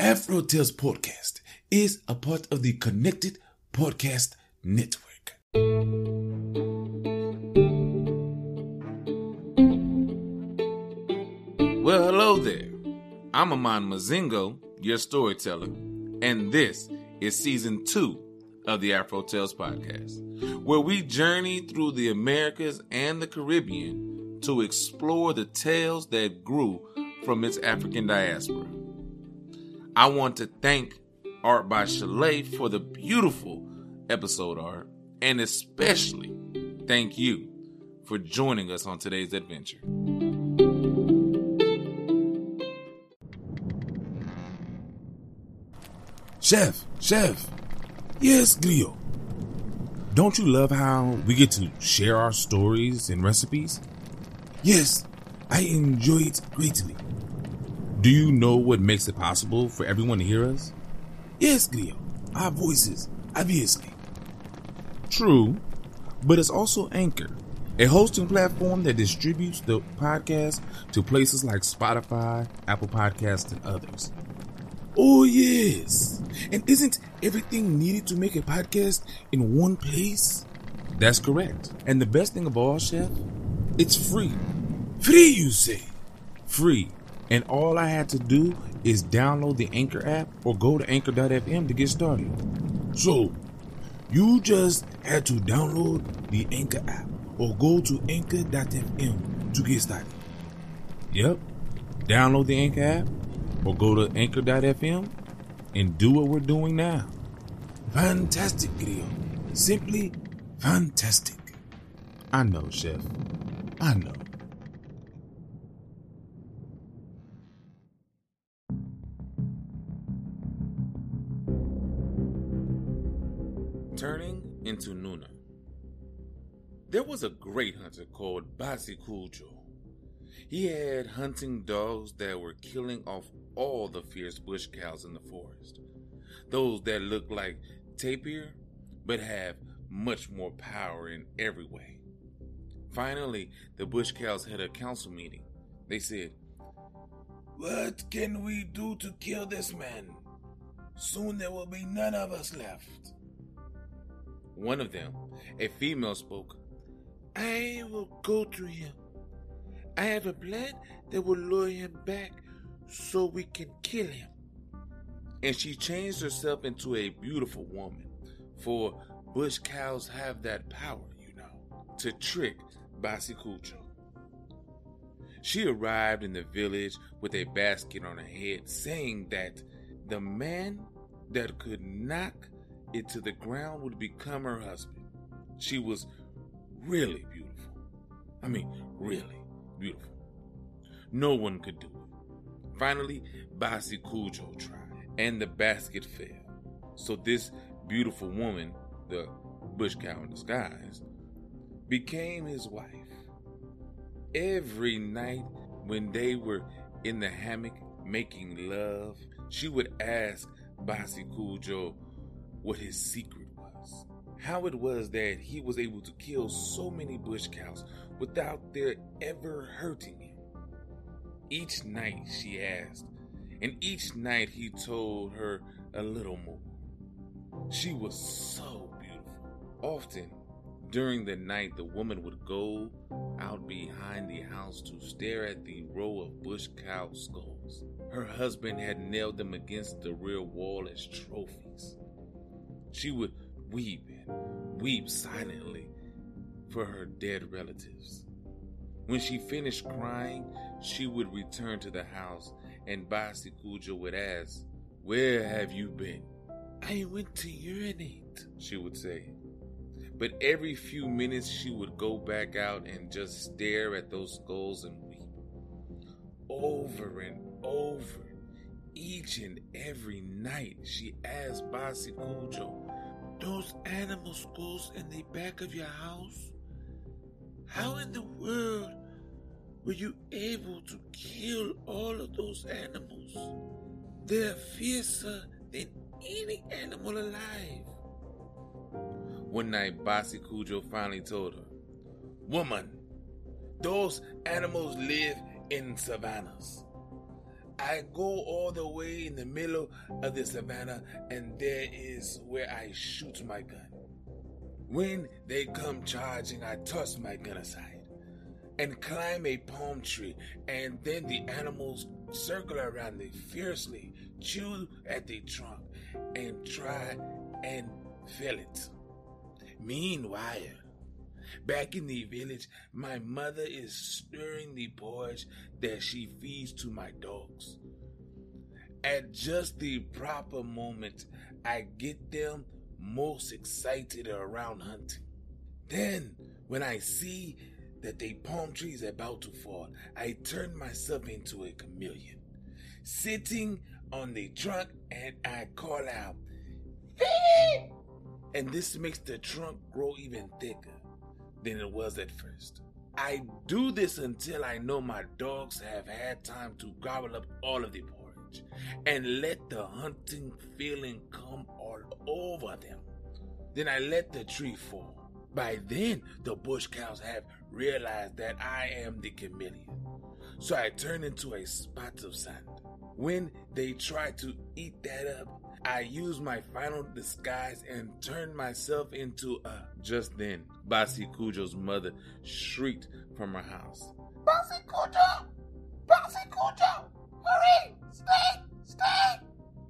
Afro Tales Podcast is a part of the Connected Podcast Network. Well, hello there. I'm Aman Mazingo, your storyteller, and this is season two of the Afro Tales podcast, where we journey through the Americas and the Caribbean to explore the tales that grew from its African diaspora. I want to thank Art by Chalet for the beautiful episode art, and especially thank you for joining us on today's adventure. Chef, Chef. Yes, Glio. Don't you love how we get to share our stories and recipes? Yes, I enjoy it greatly. Do you know what makes it possible for everyone to hear us? Yes, Glio. Our voices, obviously. True, but it's also Anchor, a hosting platform that distributes the podcast to places like Spotify, Apple Podcasts, and others. Oh, yes. And isn't everything needed to make a podcast in one place? That's correct. And the best thing of all, Chef, it's free. Free, you say? Free. And all I had to do is download the Anchor app or go to anchor.fm to get started. So, you just had to download the Anchor app or go to anchor.fm to get started. Yep. Download the Anchor app or go to anchor.fm and do what we're doing now. Fantastic, video. Simply fantastic. I know, Chef. I know. Into Nuna. There was a great hunter called Basi Kujo. He had hunting dogs that were killing off all the fierce bush cows in the forest. Those that look like tapir, but have much more power in every way. Finally, the bush cows had a council meeting. They said, What can we do to kill this man? Soon there will be none of us left. One of them, a female, spoke, I will go to him. I have a plan that will lure him back so we can kill him. And she changed herself into a beautiful woman, for bush cows have that power, you know, to trick Basikucho. She arrived in the village with a basket on her head, saying that the man that could knock it to the ground would become her husband. She was really beautiful. I mean, really beautiful. No one could do it. Finally, Basi tried, and the basket fell. So this beautiful woman, the bush cow in disguise, became his wife. Every night when they were in the hammock making love, she would ask Basi what his secret was. How it was that he was able to kill so many bush cows without their ever hurting him. Each night she asked, and each night he told her a little more. She was so beautiful. Often during the night, the woman would go out behind the house to stare at the row of bush cow skulls. Her husband had nailed them against the rear wall as trophies. She would weep and weep silently for her dead relatives. When she finished crying, she would return to the house and Basi Kujo would ask, Where have you been? I went to urinate, she would say. But every few minutes she would go back out and just stare at those skulls and weep. Over and over, each and every night, she asked Kujo, Those animal skulls in the back of your house? How in the world were you able to kill all of those animals? They're fiercer than any animal alive. One night, Basi Kujo finally told her, Woman, those animals live in savannas. I go all the way in the middle of the savannah, and there is where I shoot my gun. When they come charging, I toss my gun aside and climb a palm tree, and then the animals circle around me fiercely, chew at the trunk, and try and fell it. Meanwhile, back in the village, my mother is stirring the porridge that she feeds to my dogs. At just the proper moment, I get them most excited around hunting. Then, when I see that the palm tree is about to fall, I turn myself into a chameleon, sitting on the trunk, and I call out, Feed! And this makes the trunk grow even thicker than it was at first. I do this until I know my dogs have had time to gobble up all of the porridge and let the hunting feeling come all over them. Then I let the tree fall. By then, the bush cows have realized that I am the chameleon. So I turn into a spot of sand. When they try to eat that up, I used my final disguise and turned myself into a. Just then, Basi Cujo's mother shrieked from her house. Basi Cujo! Basi Cujo! Hurry! Stay! Stay!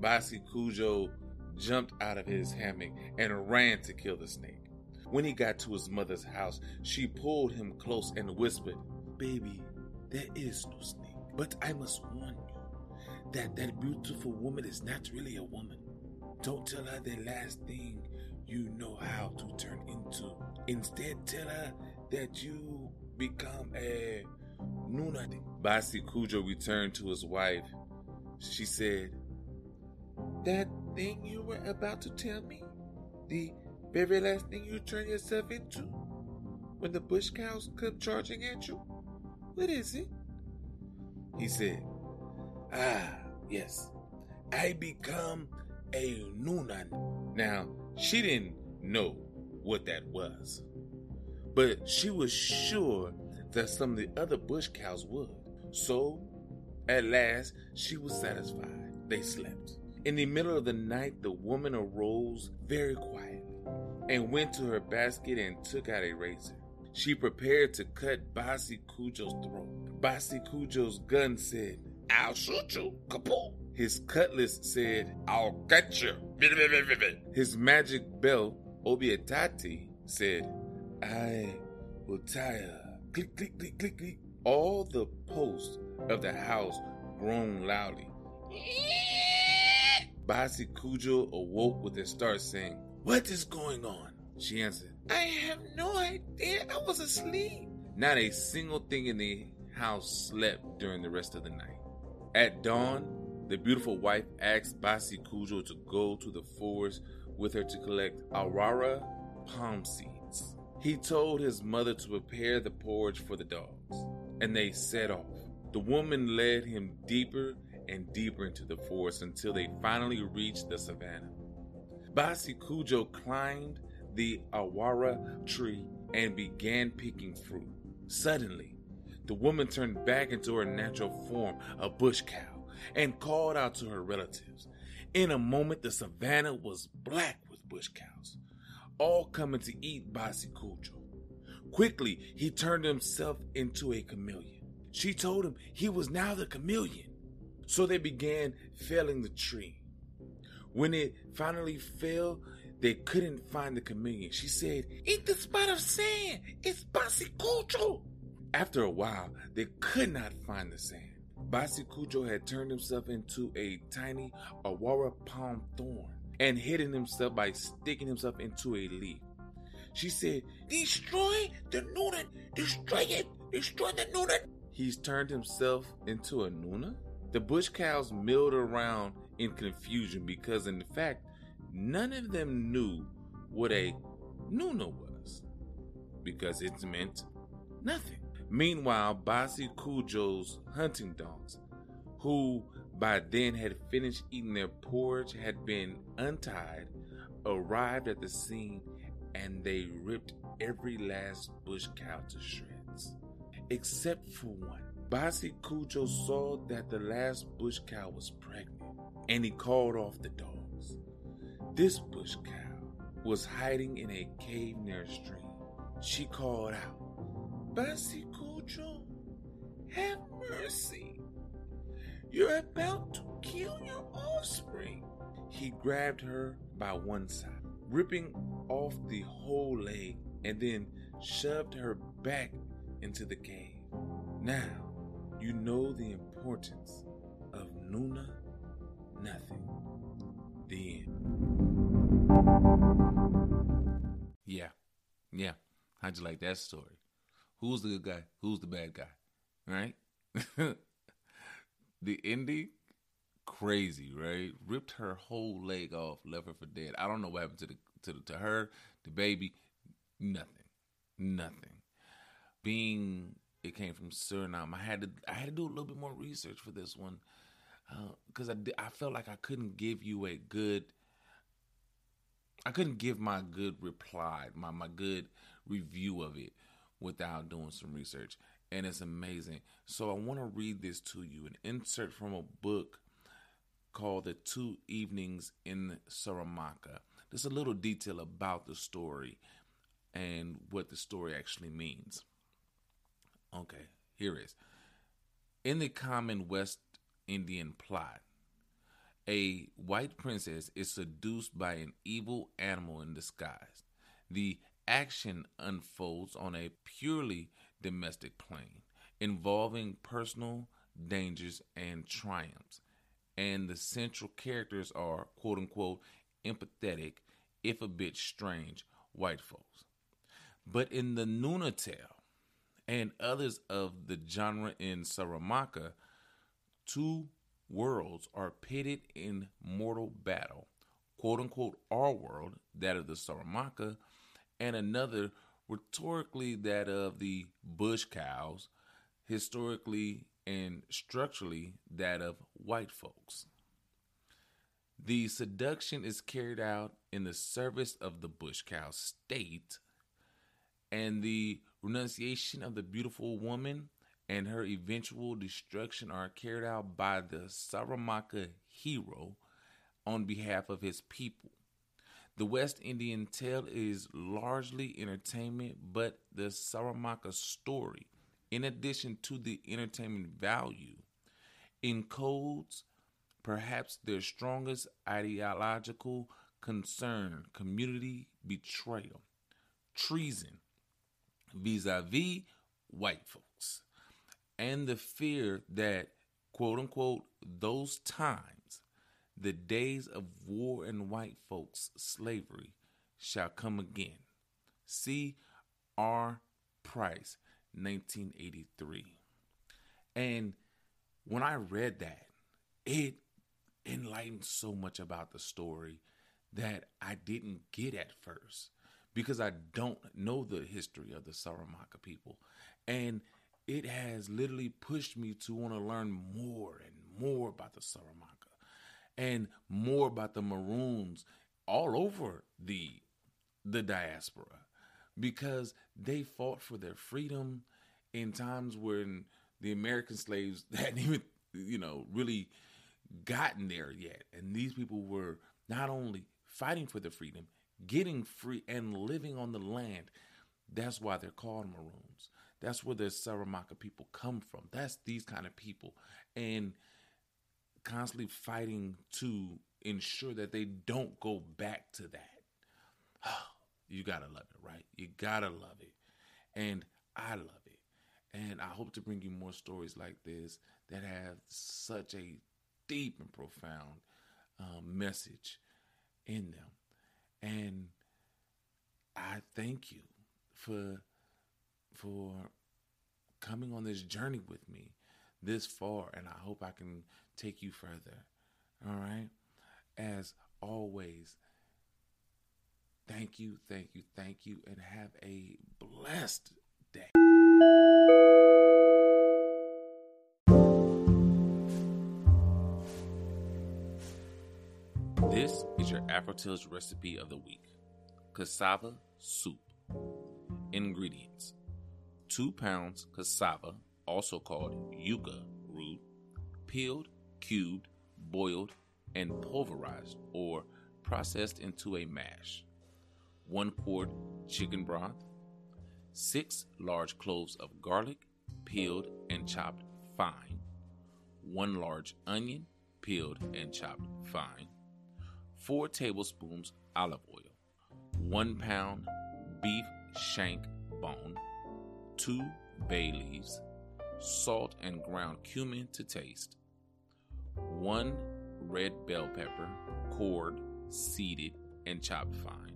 Basi Cujo jumped out of his hammock and ran to kill the snake. When he got to his mother's house, she pulled him close and whispered, Baby, there is no snake. But I must warn you that that beautiful woman is not really a woman. Don't tell her the last thing you know how to turn into. Instead, tell her that you become a Nuna. Basi Cujo returned to his wife. She said, That thing you were about to tell me? The very last thing you turn yourself into? When the bush cows come charging at you? What is it? He said, Ah, yes. I become a Nunan. Now, she didn't know what that was, but she was sure that some of the other bush cows would. So, at last, she was satisfied. They slept. In the middle of the night, the woman arose very quietly and went to her basket and took out a razor. She prepared to cut Basi Cujo's throat. Basi Cujo's gun said, I'll shoot you, kapoor. His cutlass said, I'll cut you. His magic bell, Obietati, said, I will tire. Click, click, click, click, click. All the posts of the house groaned loudly. Basi Cujo awoke with a start saying, What is going on? She answered, I have no idea. I was asleep. Not a single thing in the house slept during the rest of the night. At dawn, the beautiful wife asked Basi Cujo to go to the forest with her to collect awara palm seeds. He told his mother to prepare the porridge for the dogs, and they set off. The woman led him deeper and deeper into the forest until they finally reached the savannah. Basi Cujo climbed the awara tree and began picking fruit. Suddenly, the woman turned back into her natural form, a bush cow, and called out to her relatives. In a moment, the savannah was black with bush cows, all coming to eat Basi Cujo. Quickly, he turned himself into a chameleon. She told him he was now the chameleon. So they began felling the tree. When it finally fell, they couldn't find the chameleon. She said, Eat the spot of sand. It's Basi Cujo. After a while, they could not find the sand. Basi Cujo had turned himself into a tiny Awara palm thorn and hidden himself by sticking himself into a leaf. She said, Destroy the Nuna! Destroy it! Destroy the Nuna! He's turned himself into a Nuna? The bush cows milled around in confusion because, in fact, none of them knew what a Nuna was because it meant nothing. Meanwhile, Basi Cujo's hunting dogs, who by then had finished eating their porridge, had been untied, arrived at the scene and they ripped every last bush cow to shreds, except for one. Basi Cujo saw that the last bush cow was pregnant and he called off the dogs. This bush cow was hiding in a cave near a stream. She called out, Cujo, have mercy. You're about to kill your offspring. He grabbed her by one side, ripping off the whole leg, and then shoved her back into the cave. Now, you know the importance of Nuna nothing. The end. Yeah. Yeah. How'd you like that story? Who's the good guy? Who's the bad guy? Right? the ending, crazy, right? Ripped her whole leg off, left her for dead. I don't know what happened to the to the, to her, the baby, nothing, nothing. Being it came from Suriname, I had to I had to do a little bit more research for this one because uh, I I felt like I couldn't give you a good. I couldn't give my good reply, my my good review of it without doing some research. And it's amazing. So I want to read this to you an insert from a book called The Two Evenings in Saramaka. There's a little detail about the story and what the story actually means. Okay, here is. In the common West Indian plot, a white princess is seduced by an evil animal in disguise. The action unfolds on a purely domestic plane, involving personal dangers and triumphs. And the central characters are, quote unquote, empathetic, if a bit strange, white folks. But in the Nuna tale and others of the genre in Saramaka, two worlds are pitted in mortal battle. Quote unquote, our world, that of the Saramaka, and another rhetorically that of the bush cows, historically and structurally that of white folks. The seduction is carried out in the service of the bush cow state, and the renunciation of the beautiful woman and her eventual destruction are carried out by the Saramaka hero on behalf of his people. The West Indian tale is largely entertainment, but the Saramaka story, in addition to the entertainment value, encodes perhaps their strongest ideological concern community betrayal, treason vis a vis white folks, and the fear that, quote unquote, those times the days of war and white folks' slavery shall come again. See R. Price, 1983. And when I read that, it enlightened so much about the story that I didn't get at first because I don't know the history of the Saramaka people. And it has literally pushed me to want to learn more and more about the Saramaka and more about the Maroons all over the the diaspora. Because they fought for their freedom in times when the American slaves hadn't even you know really gotten there yet. And these people were not only fighting for their freedom getting free and living on the land. That's why they're called maroons. That's where the Saramaka people come from. That's these kind of people. And constantly fighting to ensure that they don't go back to that. you gotta love it, right? You gotta love it. And I love it. And I hope to bring you more stories like this that have such a deep and profound um, message in them. And I thank you for for coming on this journey with me this far, and I hope I can take you further. All right? As always, thank you, thank you, thank you, and have a blessed day. This is your AfroTales recipe of the week cassava soup. Ingredients 2 pounds cassava also called yuca root, peeled, cubed, boiled, and pulverized or processed into a mash. 1 quart chicken broth, 6 large cloves of garlic, peeled and chopped fine, 1 large onion, peeled and chopped fine, 4 tablespoons olive oil, 1 pound beef shank bone, 2 bay leaves, salt and ground cumin to taste, 1 red bell pepper, cored, seeded, and chopped fine,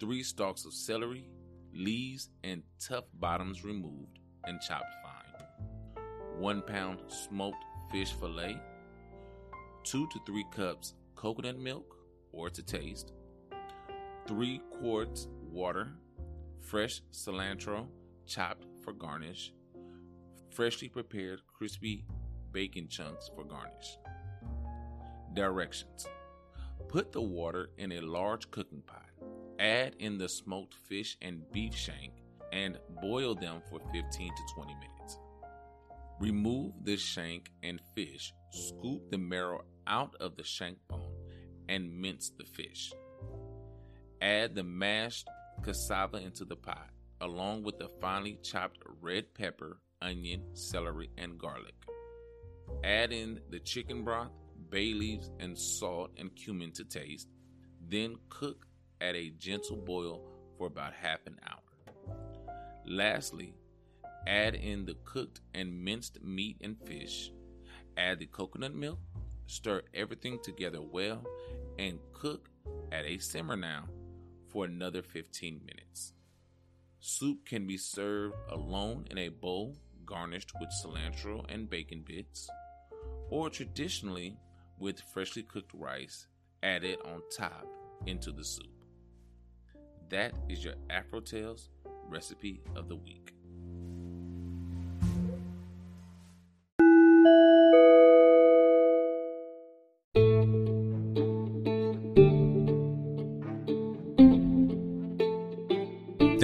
3 stalks of celery, leaves and tough bottoms removed and chopped fine, 1 pound smoked fish fillet, 2 to 3 cups coconut milk or to taste, 3 quarts water, fresh cilantro chopped for garnish, freshly prepared crispy bacon chunks for garnish. Directions Put the water in a large cooking pot. Add in the smoked fish and beef shank and boil them for 15 to 20 minutes. Remove the shank and fish, scoop the marrow out of the shank bone, and mince the fish. Add the mashed cassava into the pot, along with the finely chopped red pepper, onion, celery, and garlic. Add in the chicken broth, bay leaves, and salt and cumin to taste. Then cook at a gentle boil for about half an hour. Lastly, add in the cooked and minced meat and fish. Add the coconut milk, stir everything together well, and cook at a simmer now for another 15 minutes. Soup can be served alone in a bowl garnished with cilantro and bacon bits, or traditionally with freshly cooked rice added on top into the soup. That is your Afro Tales recipe of the week.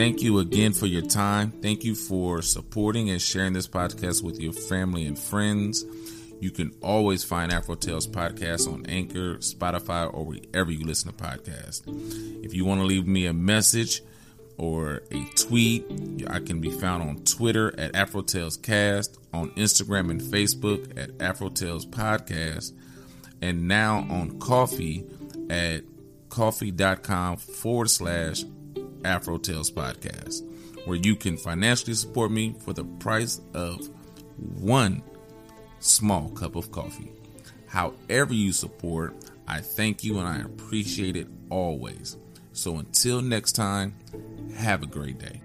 Thank you again for your time. Thank you for supporting and sharing this podcast with your family and friends. You can always find Afro Tales podcast on Anchor, Spotify, or wherever you listen to podcasts. If you want to leave me a message or a tweet, I can be found on Twitter at Afro Tales Cast, on Instagram and Facebook at Afro Tales Podcast, and now on Ko-fi at ko-fi.com forward slash Afro Tales Podcast, where you can financially support me for the price of one small cup of coffee. However, you support, I thank you and I appreciate it always. So until next time, have a great day.